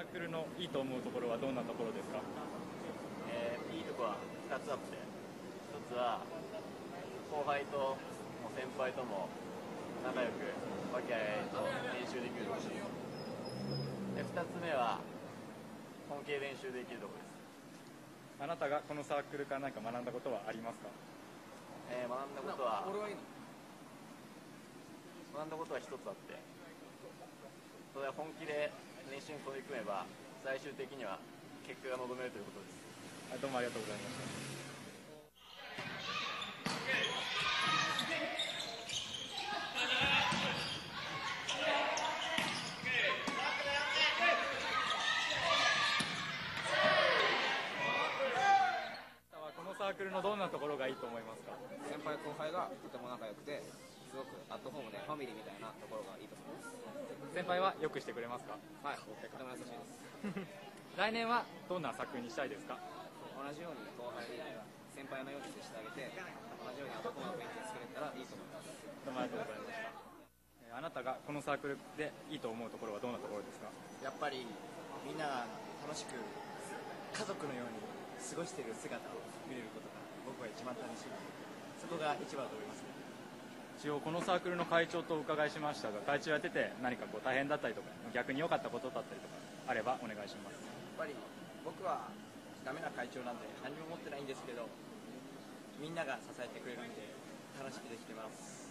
サークルのいいと思うところはどんなところですか？えーいいとこは2つあって。1つは後輩と先輩とも仲良く和気あいあいと練習できるところです。で2つ目は本気で練習できるところです、あなたがこのサークルから何か学んだことはありますか？えー学んだことは学んだことは1つあって。それは本気で練習に取り組めば最終的には結果が望めるということです。はいどうもありがとうございました。このサークルのどんなところがいいと思いますか？先輩後輩がとても仲良くてすごくアットホームでファミリーみたいなところがいいと思います。先輩はよくしてくれますかはい。とても優しいです来年はどんな作品にしたいですか？同じように後輩先輩のように接してあげて同じようにアットホームな雰囲気作れたらいいと思います。どうもありがとうございましたえーあなたがこのサークルでいいと思うところはどんなところですか？やっぱりみんなが楽しく家族のように過ごしている姿を見れることが僕は一番楽しいそこが一番だと思いますね一応このサークルの会長とお伺いしましたが会長やってて何かこう大変だったりとか逆に良かったことだったりとかあればお願いします。やっぱり僕はダメな会長なんで何も持ってないんですけどみんなが支えてくれるんで楽しくできてます。